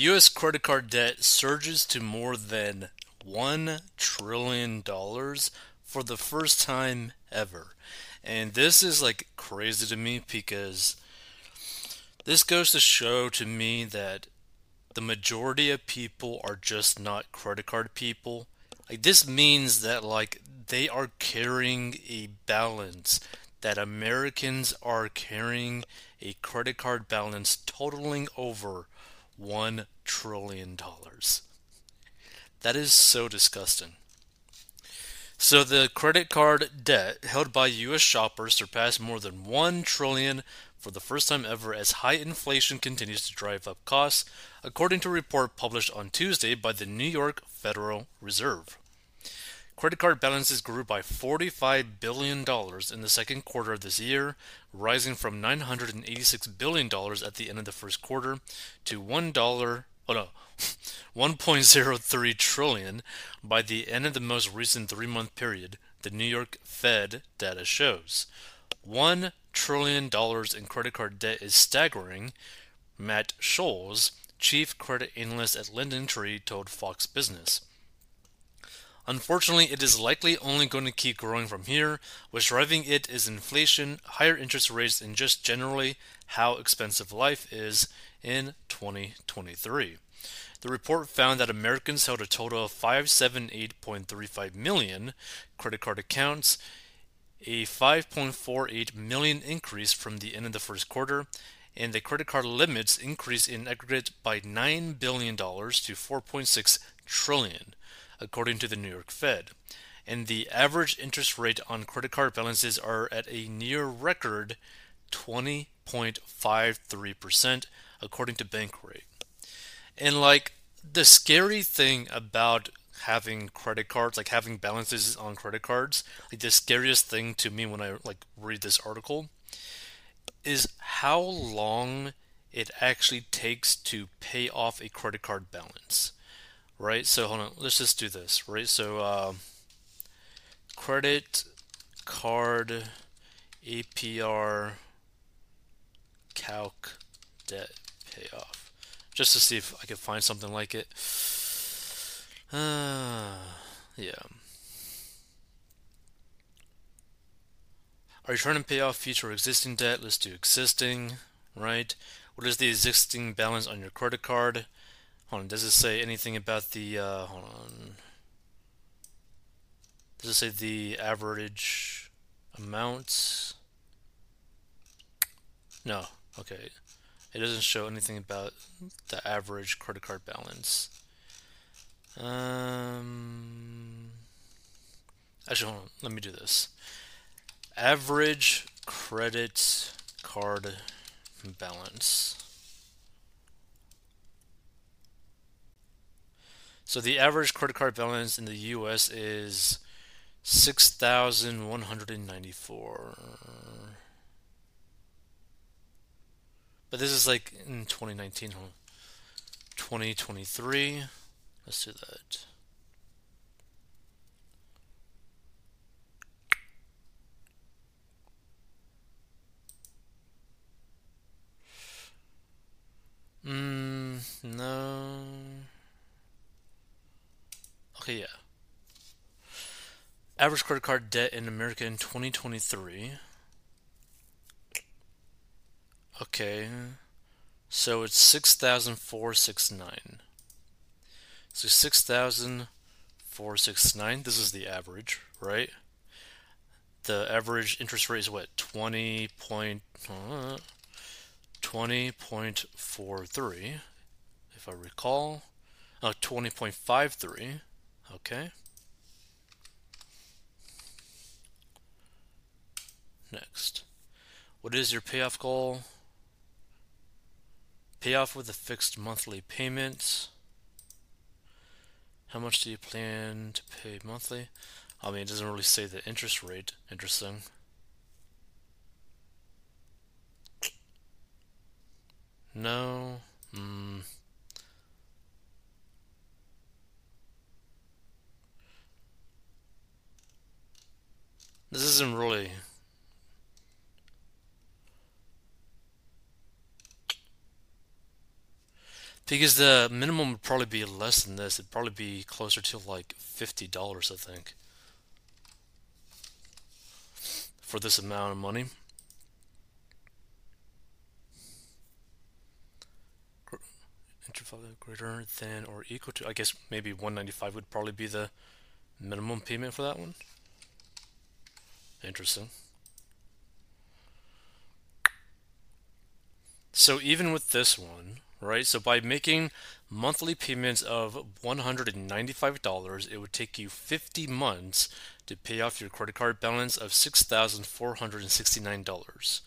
U.S. credit card debt surges to more than $1 trillion for the first time ever. And this is like crazy to me because this goes to show to me that the majority of people are just not credit card people. Like this means that like they are carrying a balance that Americans are carrying a credit card balance totaling over 1 trillion dollars. That is so disgusting. So the credit card debt held by US shoppers surpassed more than 1 trillion for the first time ever as high inflation continues to drive up costs, according to a report published on Tuesday by the New York Federal Reserve. Credit card balances grew by $45 billion in the second quarter of this year, rising from $986 billion at the end of the first quarter to $1, oh no, 1.03 trillion by the end of the most recent three-month period, the New York Fed data shows. $1 trillion in credit card debt is staggering, Matt Schulz, chief credit analyst at LendingTree, told Fox Business. Unfortunately, it is likely only going to keep growing from here. What's driving it is inflation, higher interest rates, and just generally how expensive life is in 2023. The report found that Americans held a total of 578.35 million credit card accounts, a 5.48 million increase from the end of the first quarter, and the credit card limits increased in aggregate by $9 billion to 4.6 trillion according to the New York Fed. And the average interest rate on credit card balances are at a near record 20.53%, according to Bankrate. And like the scary thing about having credit cards, like having balances on credit cards, like the scariest thing to me when I like read this article is how long it actually takes to pay off a credit card balance right? So hold on, let's just do this, right? So uh, credit card APR calc debt payoff, just to see if I can find something like it. Uh, yeah. Are you trying to pay off future existing debt? Let's do existing, right? What is the existing balance on your credit card? Hold on, does it say anything about the, uh, hold on. Does it say the average amount? No, okay. It doesn't show anything about the average credit card balance. Um, actually, hold on, let me do this. Average credit card balance. So the average credit card balance in the US is 6,194. But this is like in 2019, 2023. Let's do that. Mm, no. Okay, yeah. Average credit card debt in America in 2023. Okay. So it's 6,469. So 6,469. This is the average, right? The average interest rate is what? 20 point, uh, 20.43, if I recall. Oh, 20.53. Okay. Next. What is your payoff goal? Payoff with a fixed monthly payment. How much do you plan to pay monthly? I mean, it doesn't really say the interest rate. Interesting. No. Hmm. This isn't really... Because the minimum would probably be less than this. It'd probably be closer to like $50, I think, for this amount of money. greater than or equal to, I guess maybe 195 would probably be the minimum payment for that one. Interesting. So even with this one, right? So by making monthly payments of $195, it would take you 50 months to pay off your credit card balance of $6,469.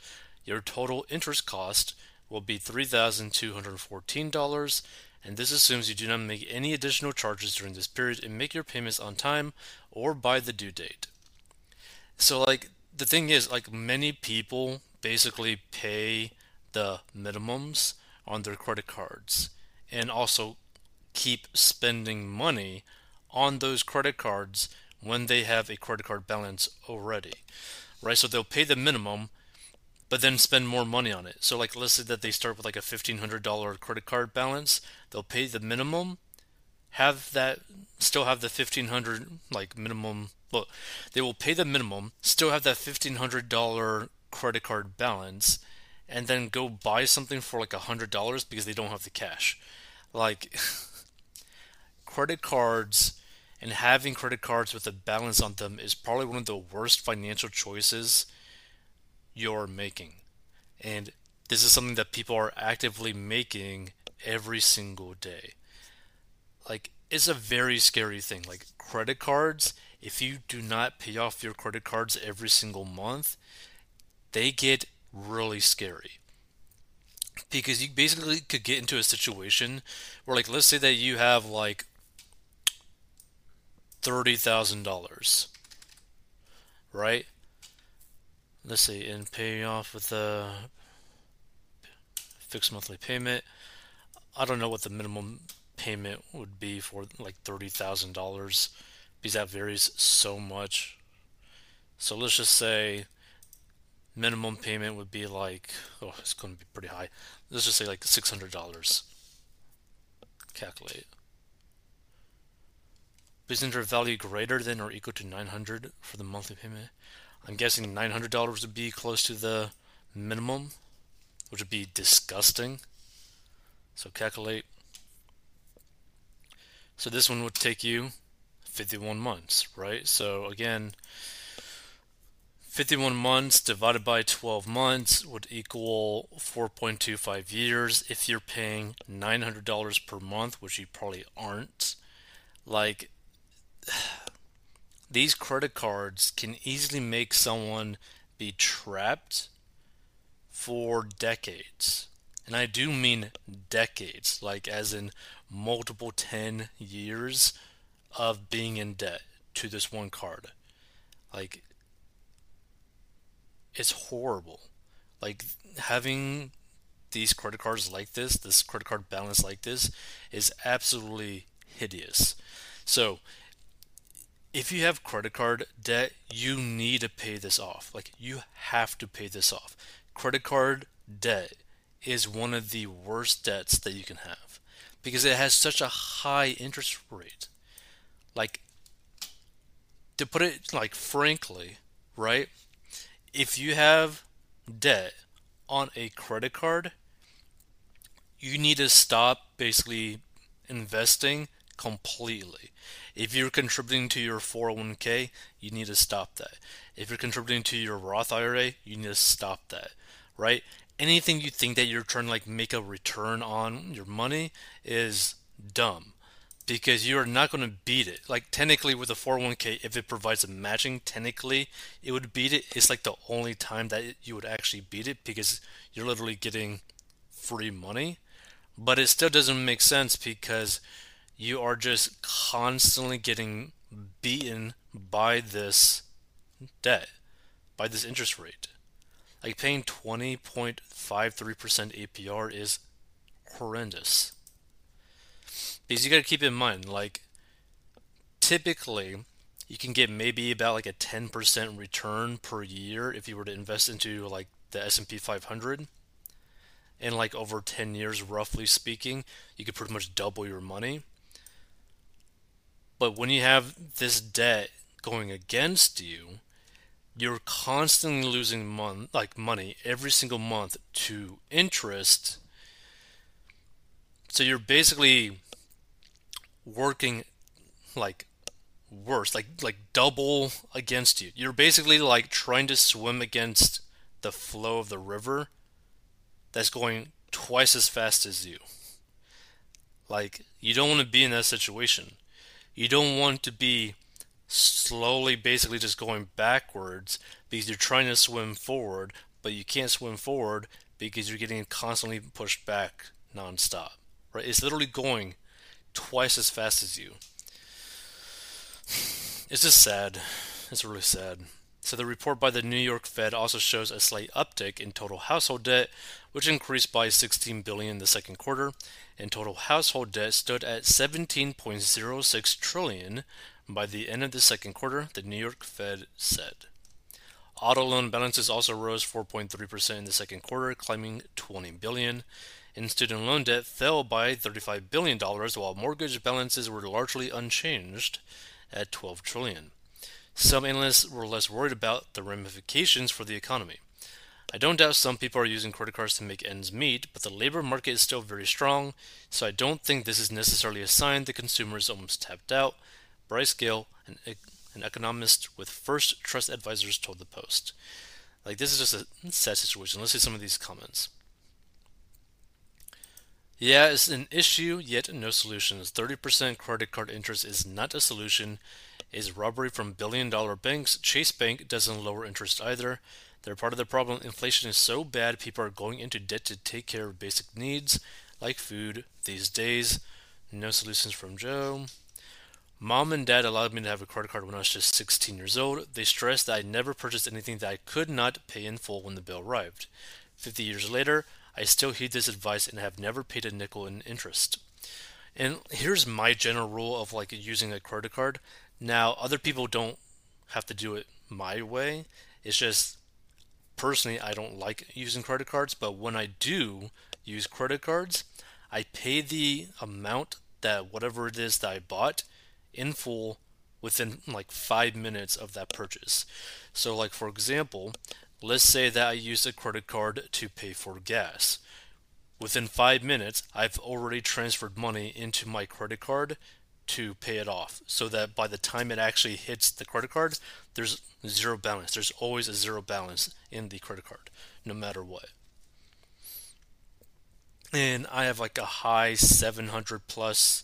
Your total interest cost will be $3,214, and this assumes you do not make any additional charges during this period and make your payments on time or by the due date. So, like, the thing is, like, many people basically pay the minimums on their credit cards and also keep spending money on those credit cards when they have a credit card balance already. Right? So they'll pay the minimum but then spend more money on it. So like let's say that they start with like a $1500 credit card balance, they'll pay the minimum, have that still have the 1500 like minimum well, they will pay the minimum, still have that $1500 credit card balance and then go buy something for like a hundred dollars because they don't have the cash. Like credit cards and having credit cards with a balance on them is probably one of the worst financial choices you're making. And this is something that people are actively making every single day. Like it's a very scary thing. Like credit cards, if you do not pay off your credit cards every single month, they get really scary. Because you basically could get into a situation where like let's say that you have like $30,000 right? Let's see and pay off with a fixed monthly payment. I don't know what the minimum payment would be for like $30,000 because that varies so much. So let's just say minimum payment would be like oh it's going to be pretty high. Let's just say like $600 calculate. Please enter a value greater than or equal to 900 for the monthly payment? I'm guessing $900 would be close to the minimum which would be disgusting. So calculate. So this one would take you 51 months right? So again 51 months divided by 12 months would equal 4.25 years if you're paying $900 per month, which you probably aren't. Like, these credit cards can easily make someone be trapped for decades. And I do mean decades, like as in multiple 10 years of being in debt to this one card. Like, it's horrible. Like having these credit cards like this, this credit card balance like this, is absolutely hideous. So, if you have credit card debt, you need to pay this off. Like, you have to pay this off. Credit card debt is one of the worst debts that you can have because it has such a high interest rate. Like, to put it like frankly, right? If you have debt on a credit card, you need to stop basically investing completely. If you're contributing to your 401k, you need to stop that. If you're contributing to your Roth IRA, you need to stop that, right? Anything you think that you're trying to like make a return on your money is dumb because you're not going to beat it. Like technically with a 401k, if it provides a matching, technically it would beat it. It's like the only time that you would actually beat it because you're literally getting free money. But it still doesn't make sense because you are just constantly getting beaten by this debt, by this interest rate. Like paying 20.53% APR is horrendous. Because you got to keep in mind, like, typically, you can get maybe about like a 10% return per year if you were to invest into like the S&P 500. and like over 10 years, roughly speaking, you could pretty much double your money. But when you have this debt going against you, you're constantly losing mon- like money every single month to interest. So you're basically working like worse, like like double against you. You're basically like trying to swim against the flow of the river that's going twice as fast as you. Like you don't want to be in that situation. You don't want to be slowly basically just going backwards because you're trying to swim forward, but you can't swim forward because you're getting constantly pushed back nonstop. Right? It's literally going twice as fast as you. It's just sad. It's really sad. So the report by the New York Fed also shows a slight uptick in total household debt, which increased by 16 billion in the second quarter, and total household debt stood at 17.06 trillion by the end of the second quarter, the New York Fed said. Auto loan balances also rose 4.3% in the second quarter, climbing 20 billion, and student loan debt fell by 35 billion dollars while mortgage balances were largely unchanged at 12 trillion. Some analysts were less worried about the ramifications for the economy. I don't doubt some people are using credit cards to make ends meet, but the labor market is still very strong, so I don't think this is necessarily a sign the consumer is almost tapped out. Bryce Gill, an, an economist with First Trust Advisors, told the Post. Like, this is just a sad situation. Let's see some of these comments. Yeah, it's an issue, yet no solutions. 30% credit card interest is not a solution. Is robbery from billion dollar banks. Chase Bank doesn't lower interest either. They're part of the problem. Inflation is so bad, people are going into debt to take care of basic needs like food these days. No solutions from Joe. Mom and dad allowed me to have a credit card when I was just 16 years old. They stressed that I never purchased anything that I could not pay in full when the bill arrived. 50 years later, I still heed this advice and have never paid a nickel in interest. And here's my general rule of like using a credit card. Now, other people don't have to do it my way. It's just personally, I don't like using credit cards, but when I do use credit cards, I pay the amount that whatever it is that I bought in full within like five minutes of that purchase. So, like for example, let's say that I use a credit card to pay for gas. Within five minutes, I've already transferred money into my credit card to pay it off so that by the time it actually hits the credit card, there's zero balance. There's always a zero balance in the credit card, no matter what. And I have like a high 700 plus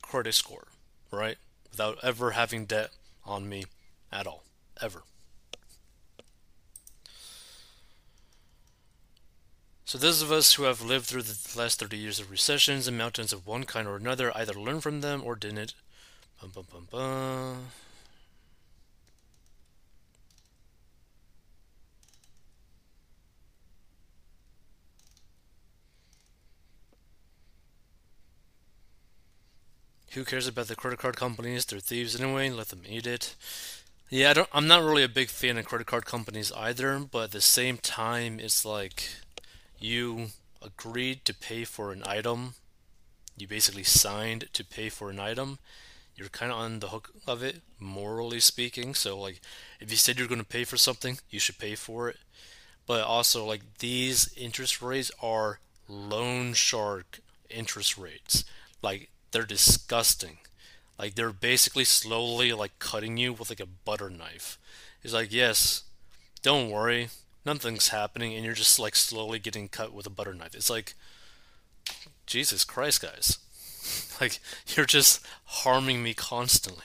credit score, right? Without ever having debt on me at all. Ever. So those of us who have lived through the last 30 years of recessions and mountains of one kind or another either learned from them or didn't. Bum, bum, bum, bum. Who cares about the credit card companies? They're thieves anyway. Let them eat it. Yeah, I don't, I'm not really a big fan of credit card companies either, but at the same time, it's like you agreed to pay for an item, you basically signed to pay for an item, you're kind of on the hook of it, morally speaking. So, like, if you said you're going to pay for something, you should pay for it. But also, like, these interest rates are loan shark interest rates. Like, they're disgusting. Like, they're basically slowly, like, cutting you with, like, a butter knife. It's like, yes, don't worry, nothing's happening, and you're just like slowly getting cut with a butter knife. It's like, Jesus Christ, guys. like, you're just harming me constantly.